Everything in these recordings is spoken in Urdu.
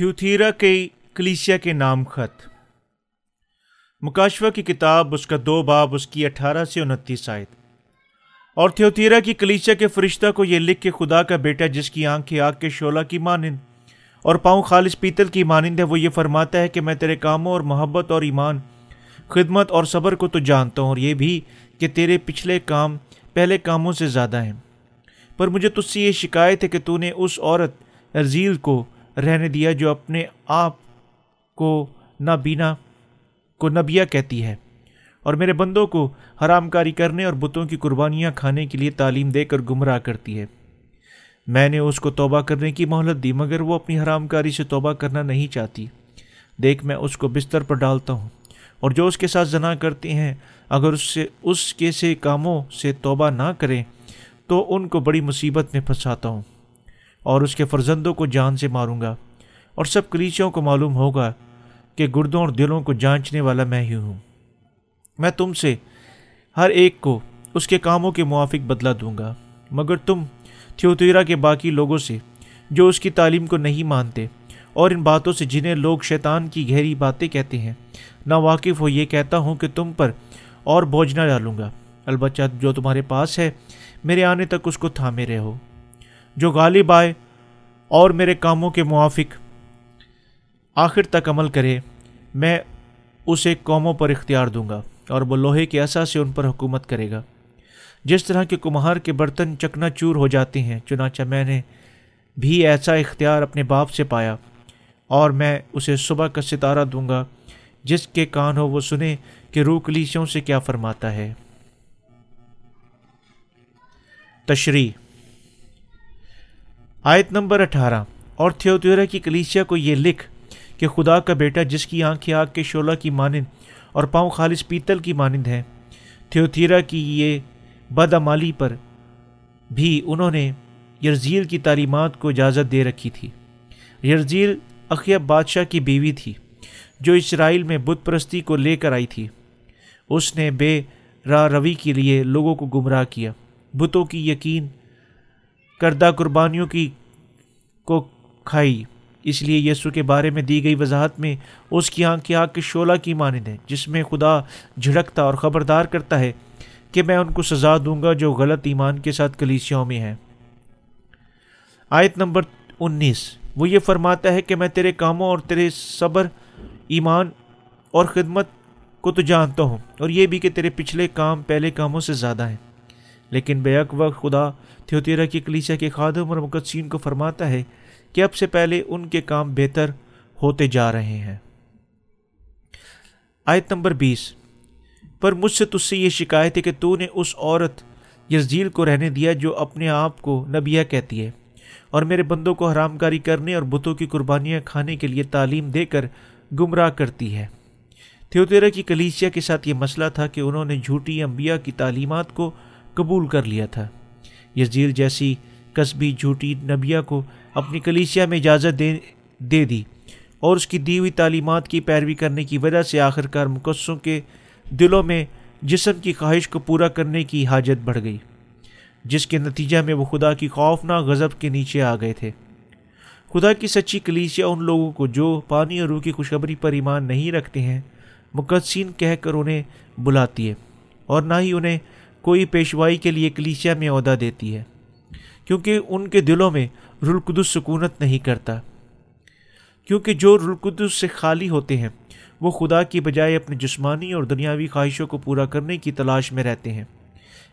تھیوتھیرا کے کلیسیا کے نام خط۔ مکاشفہ کی کتاب، اس کا دو باب، اس کی اٹھارہ سے انتیس آئے اور تھیوتھیرا کی کلیسیا کے فرشتہ کو یہ لکھ کے خدا کا بیٹا، جس کی آنکھ آگ کے شعلہ کی مانند اور پاؤں خالص پیتل کی مانند ہے، وہ یہ فرماتا ہے کہ میں تیرے کاموں اور محبت اور ایمان، خدمت اور صبر کو تو جانتا ہوں، اور یہ بھی کہ تیرے پچھلے کام پہلے کاموں سے زیادہ ہیں۔ پر مجھے تجھ سے یہ شکایت ہے کہ تو نے اس عورت ارزیل کو رہنے دیا جو اپنے آپ کو نابینا کو نبیا کہتی ہے۔ اور میرے بندوں کو حرام کاری کرنے اور بتوں کی قربانیاں کھانے کے لیے تعلیم دے کر گمراہ کرتی ہے۔ میں نے اس کو توبہ کرنے کی مہلت دی، مگر وہ اپنی حرام کاری سے توبہ کرنا نہیں چاہتی۔ دیکھ، میں اس کو بستر پر ڈالتا ہوں۔ اور جو اس کے ساتھ زنا کرتے ہیں، اگر اس سے، اس کے سے کاموں سے توبہ نہ کریں، تو ان کو بڑی مصیبت میں پھنساتا ہوں۔ اور اس کے فرزندوں کو جان سے ماروں گا، اور سب کلیچوں کو معلوم ہوگا کہ گردوں اور دلوں کو جانچنے والا میں ہی ہوں۔ میں تم سے ہر ایک کو اس کے کاموں کے موافق بدلا دوں گا، مگر تم تھیوتیرا کے باقی لوگوں سے جو اس کی تعلیم کو نہیں مانتے اور ان باتوں سے جنہیں لوگ شیطان کی گہری باتیں کہتے ہیں نہ واقف ہو یہ کہتا ہوں کہ تم پر اور بوجھ نہ ڈالوں گا۔ البتہ جو تمہارے پاس ہے، میرے آنے تک اس کو تھامے رہو۔ جو غالب آئے اور میرے کاموں کے موافق، آخر تک عمل کرے، میں اسے قوموں پر اختیار دوں گا اور وہ لوہے کے ایسا سے ان پر حکومت کرے گا۔ جس طرح کے کمہار کے برتن چکنا چور ہو جاتے ہیں، چنانچہ میں نے بھی ایسا اختیار اپنے باپ سے پایا اور میں اسے صبح کا ستارہ دوں گا، جس کے کان ہو وہ سنے کہ روح کلیسیوں سے کیا فرماتا ہے۔ تشریح آیت نمبر اٹھارہ۔ اور تھیوتیورا کی کلیسیا کو یہ لکھ کہ خدا کا بیٹا جس کی آنکھیں آگ کے شعلہ کی مانند اور پاؤں خالص پیتل کی مانند ہے تھیوتیرا کی یہ بدعمالی پر بھی انہوں نے یرزیل کی تعلیمات کو اجازت دے رکھی تھی۔ یرزیل اقیب بادشاہ کی بیوی تھی، جو اسرائیل میں بت پرستی کو لے کر آئی تھی۔ اس نے بے راہ روی کے لیے لوگوں کو گمراہ کیا۔ بتوں کی یقین کردہ قربانیوں کی کو کھائی۔ اس لیے یسو کے بارے میں دی گئی وضاحت میں اس کی آنکھ کی آنکھ کے شعلہ کی مانند ہے، جس میں خدا جھڑکتا اور خبردار کرتا ہے کہ میں ان کو سزا دوں گا جو غلط ایمان کے ساتھ کلیسیوں میں ہیں۔ آیت نمبر انیس۔ وہ یہ فرماتا ہے کہ میں تیرے کاموں اور تیرے صبر، ایمان اور خدمت کو تو جانتا ہوں اور یہ بھی کہ تیرے پچھلے کام پہلے کاموں سے زیادہ ہیں۔ لیکن بیک وقت خدا تھیوتیرا کی کلیسیا کے خادم اور مقدسین کو فرماتا ہے کہ اب سے پہلے ان کے کام بہتر ہوتے جا رہے ہیں۔ آیت نمبر بیس۔ پر مجھ سے تجھ سے یہ شکایت ہے کہ تو نے اس عورت یزیل کو رہنے دیا جو اپنے آپ کو نبیہ کہتی ہے اور میرے بندوں کو حرام کاری کرنے اور بتوں کی قربانیاں کھانے کے لیے تعلیم دے کر گمراہ کرتی ہے۔ تھیوتیرا کی کلیسیا کے ساتھ یہ مسئلہ تھا کہ انہوں نے جھوٹی انبیاء کی تعلیمات کو قبول کر لیا تھا۔ یزیل جیسی قصبی جھوٹی نبیہ کو اپنی کلیسیا میں اجازت دے دے دی اور اس کی دی ہوئی تعلیمات کی پیروی کرنے کی وجہ سے آخر کار مقصوں کے دلوں میں جسم کی خواہش کو پورا کرنے کی حاجت بڑھ گئی، جس کے نتیجہ میں وہ خدا کی خوفناک غضب کے نیچے آ گئے تھے۔ خدا کی سچی کلیسیا ان لوگوں کو جو پانی اور روح کی خوشخبری پر ایمان نہیں رکھتے ہیں، مقدسین کہہ کر انہیں بلاتی ہے اور نہ ہی انہیں کوئی پیشوائی کے لیے کلیسیا میں عہدہ دیتی ہے، کیونکہ ان کے دلوں میں رلقدس سکونت نہیں کرتا۔ کیونکہ جو رلقدس سے خالی ہوتے ہیں، وہ خدا کی بجائے اپنی جسمانی اور دنیاوی خواہشوں کو پورا کرنے کی تلاش میں رہتے ہیں۔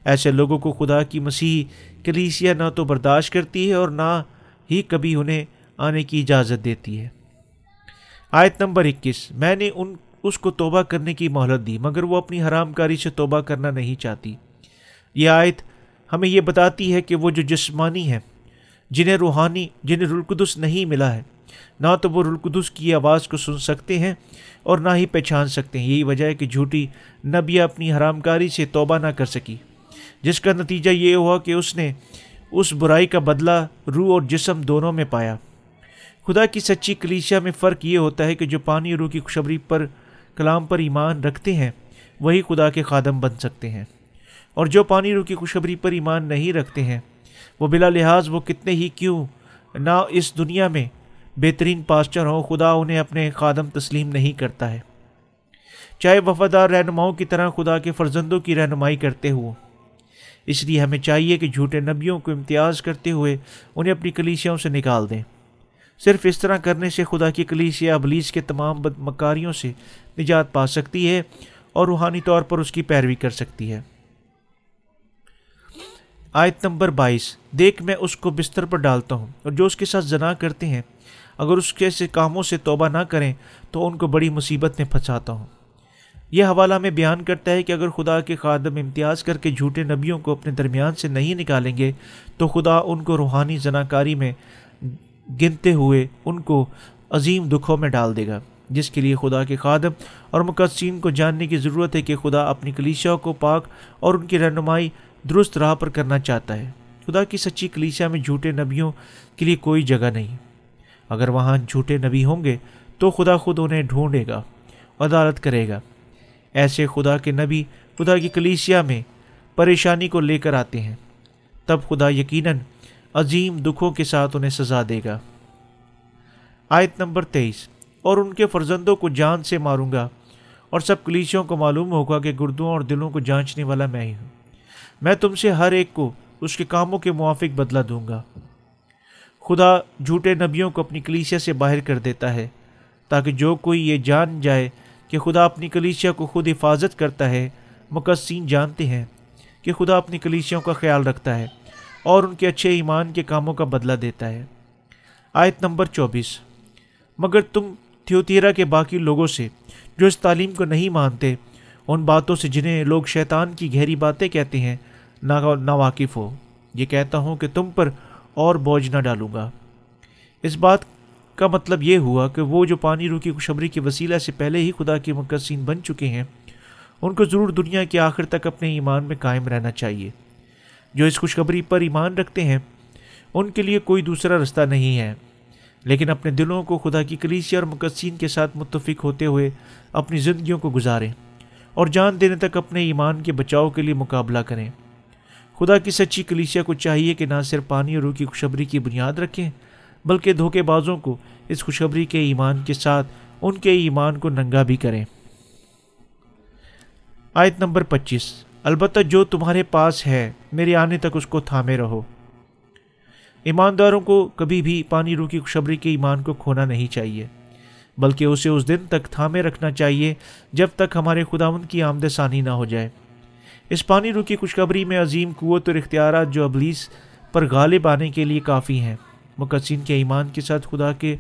ایسے لوگوں کو خدا کی مسیح کلیسیا نہ تو برداشت کرتی ہے اور نہ ہی کبھی انہیں آنے کی اجازت دیتی ہے۔ آیت نمبر اکیس، میں نے ان، اس کو توبہ کرنے کی مہلت دی، مگر وہ اپنی حرام کاری سے توبہ کرنا نہیں چاہتی۔ یہ آیت ہمیں یہ بتاتی ہے کہ وہ جو جسمانی ہیں، جنہیں روحانی، جنہیں رلقدس نہیں ملا ہے، نہ تو وہ رلقدس کی آواز کو سن سکتے ہیں اور نہ ہی پہچان سکتے ہیں۔ یہی وجہ ہے کہ جھوٹی نبیہ اپنی حرام کاری سے توبہ نہ کر سکی۔ جس کا نتیجہ یہ ہوا کہ اس نے اس برائی کا بدلہ روح اور جسم دونوں میں پایا۔ خدا کی سچی کلیشیا میں فرق یہ ہوتا ہے کہ جو پانی روح کی خوشبری پر، کلام پر ایمان رکھتے ہیں، وہی خدا کے خادم بن سکتے ہیں۔ اور جو پانی روح کی خوشبری پر ایمان نہیں رکھتے ہیں، وہ بلا لحاظ وہ کتنے ہی کیوں نہ اس دنیا میں بہترین پاسچر ہوں، خدا انہیں اپنے خادم تسلیم نہیں کرتا ہے۔ چاہے وفادار رہنماؤں کی طرح خدا کے فرزندوں کی رہنمائی کرتے ہوں۔ اس لیے ہمیں چاہیے کہ جھوٹے نبیوں کو امتیاز کرتے ہوئے انہیں اپنی کلیسیاؤں سے نکال دیں۔ صرف اس طرح کرنے سے خدا کی کلیسیا ابلیس کے تمام بد مکاریوں سے نجات پا سکتی ہے اور روحانی طور پر اس کی پیروی کر سکتی ہے۔ آیت نمبر بائیس، دیکھ میں اس کو بستر پر ڈالتا ہوں اور جو اس کے ساتھ زنا کرتے ہیں، اگر اس کے سے کاموں سے توبہ نہ کریں، تو ان کو بڑی مصیبت میں پھنساتا ہوں۔ یہ حوالہ میں بیان کرتا ہے کہ اگر خدا کے خادم امتیاز کر کے جھوٹے نبیوں کو اپنے درمیان سے نہیں نکالیں گے، تو خدا ان کو روحانی زناکاری میں گنتے ہوئے ان کو عظیم دکھوں میں ڈال دے گا، جس کے لیے خدا کے خادم اور مقدسین کو جاننے کی ضرورت ہے کہ خدا اپنی کلیشا کو پاک اور ان کی رہنمائی درست راہ پر کرنا چاہتا ہے۔ خدا کی سچی کلیسیا میں جھوٹے نبیوں کے لیے کوئی جگہ نہیں۔ اگر وہاں جھوٹے نبی ہوں گے تو خدا خود انہیں ڈھونڈے گا، عدالت کرے گا۔ ایسے خدا کے نبی خدا کی کلیسیا میں پریشانی کو لے کر آتے ہیں۔ تب خدا یقیناً عظیم دکھوں کے ساتھ انہیں سزا دے گا۔ آیت نمبر تیئیس۔ اور ان کے فرزندوں کو جان سے ماروں گا، اور سب کلیسیوں کو معلوم ہوگا کہ گردوں اور دلوں کو جانچنے والا میں ہی ہوں۔ میں تم سے ہر ایک کو اس کے کاموں کے موافق بدلہ دوں گا۔ خدا جھوٹے نبیوں کو اپنی کلیسیا سے باہر کر دیتا ہے، تاکہ جو کوئی یہ جان جائے کہ خدا اپنی کلیسیا کو خود حفاظت کرتا ہے مقصین جانتے ہیں کہ خدا اپنی کلیسیوں کا خیال رکھتا ہے اور ان کے اچھے ایمان کے کاموں کا بدلہ دیتا ہے۔ آیت نمبر چوبیس۔ مگر تم تھیوتیرا کے باقی لوگوں سے جو اس تعلیم کو نہیں مانتے ان باتوں سے جنہیں لوگ شیطان کی گہری باتیں کہتے ہیں نا واقف ہو۔ یہ کہتا ہوں کہ تم پر اور بوجھ نہ ڈالوں گا۔ اس بات کا مطلب یہ ہوا کہ وہ جو پانی روکی خوشبری کے وسیلہ سے پہلے ہی خدا کے مقصین بن چکے ہیں، ان کو ضرور دنیا کے آخر تک اپنے ایمان میں قائم رہنا چاہیے۔ جو اس خوشخبری پر ایمان رکھتے ہیں، ان کے لیے کوئی دوسرا رستہ نہیں ہے۔ لیکن اپنے دلوں کو خدا کی کلیسی اور مقصین کے ساتھ متفق ہوتے ہوئے اپنی زندگیوں کو گزاریں۔ اور جان دینے تک اپنے ایمان کے بچاؤ کے لیے مقابلہ کریں۔ خدا کی سچی کلیسیا کو چاہیے کہ نہ صرف پانی اور روح کی خوشبری کی بنیاد رکھیں، بلکہ دھوکے بازوں کو اس خوشخبری کے ایمان کے ساتھ ان کے ایمان کو ننگا بھی کریں۔ آیت نمبر پچیس۔ البتہ جو تمہارے پاس ہے، میرے آنے تک اس کو تھامے رہو۔ ایمانداروں کو کبھی بھی پانی رو کی خوشبری کے ایمان کو کھونا نہیں چاہیے۔ بلکہ اسے اس دن تک تھامے رکھنا چاہیے جب تک ہمارے خداون کی آمد ثانی نہ ہو جائے۔ اس پانی رو کی خوشخبری میں عظیم قوت اور اختیارات جو ابلیس پر غالب آنے کے لیے کافی ہیں مقصین کے ایمان کے ساتھ خدا کے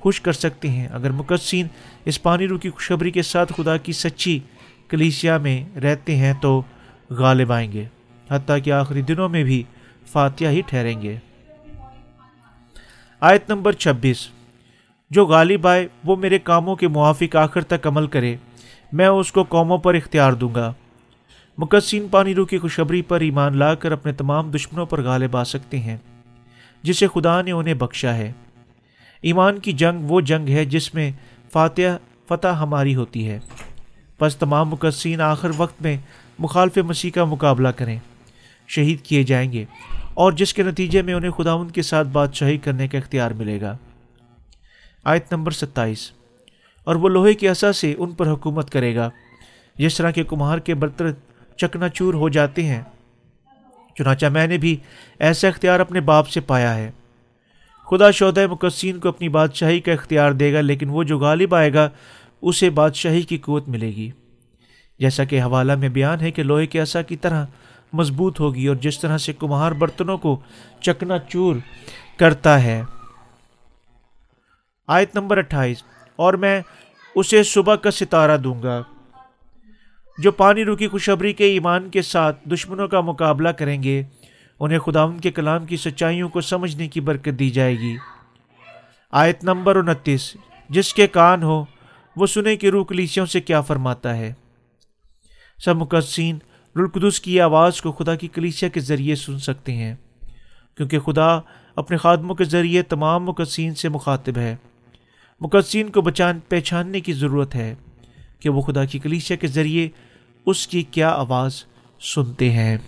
خوش کر سکتے ہیں۔ اگر مقصین اس پانی رو کی خوشخبری کے ساتھ خدا کی سچی کلیسیا میں رہتے ہیں تو غالب آئیں گے، حتیٰ کہ آخری دنوں میں بھی فاتحہ ہی ٹھہریں گے۔ آیت نمبر چھبیس۔ جو غالب آئے، وہ میرے کاموں کے موافق آخر تک عمل کرے۔ میں اس کو قوموں پر اختیار دوں گا۔ مقصین پانی رو کی خوشبری پر ایمان لا کر اپنے تمام دشمنوں پر غالب آ سکتے ہیں، جسے خدا نے انہیں بخشا ہے۔ ایمان کی جنگ وہ جنگ ہے جس میں فاتح فتح ہماری ہوتی ہے۔ بس تمام مقصین آخر وقت میں مخالف مسیح کا مقابلہ کریں۔ شہید کیے جائیں گے اور جس کے نتیجے میں انہیں خدا ان کے ساتھ بادشاہی کرنے کا اختیار ملے گا۔ آیت نمبر ستائیس۔ اور وہ لوہے کی اثا سے ان پر حکومت کرے گا، جس طرح کے کمہار کے برتر چکنا چور ہو جاتے ہیں۔ چنانچہ میں نے بھی ایسا اختیار اپنے باپ سے پایا ہے۔ خدا شہدۂ مقصین کو اپنی بادشاہی کا اختیار دے گا، لیکن وہ جو غالب آئے گا، اسے بادشاہی کی قوت ملے گی۔ جیسا کہ حوالہ میں بیان ہے کہ لوہے کے اصا کی طرح مضبوط ہوگی اور جس طرح سے کمہار برتنوں کو چکنا چور کرتا ہے۔ آیت نمبر اٹھائیس۔ اور میں اسے صبح کا ستارہ دوں گا، جو پانی روکی خوشبری کے ایمان کے ساتھ دشمنوں کا مقابلہ کریں گے، انہیں خدا ان کے کلام کی سچائیوں کو سمجھنے کی برکت دی جائے گی۔ آیت نمبر انتیس۔ جس کے کان ہو، وہ سنے کہ روح کلیسیوں سے کیا فرماتا ہے۔ سب مقصین رلقدس کی آواز کو خدا کی کلیسیا کے ذریعے سن سکتے ہیں، کیونکہ خدا اپنے خادموں کے ذریعے تمام مقصین سے مخاطب ہے۔ مقدسین کو بچان، پہچاننے کی ضرورت ہے کہ وہ خدا کی کلیسیا کے ذریعے اس کی کیا آواز سنتے ہیں۔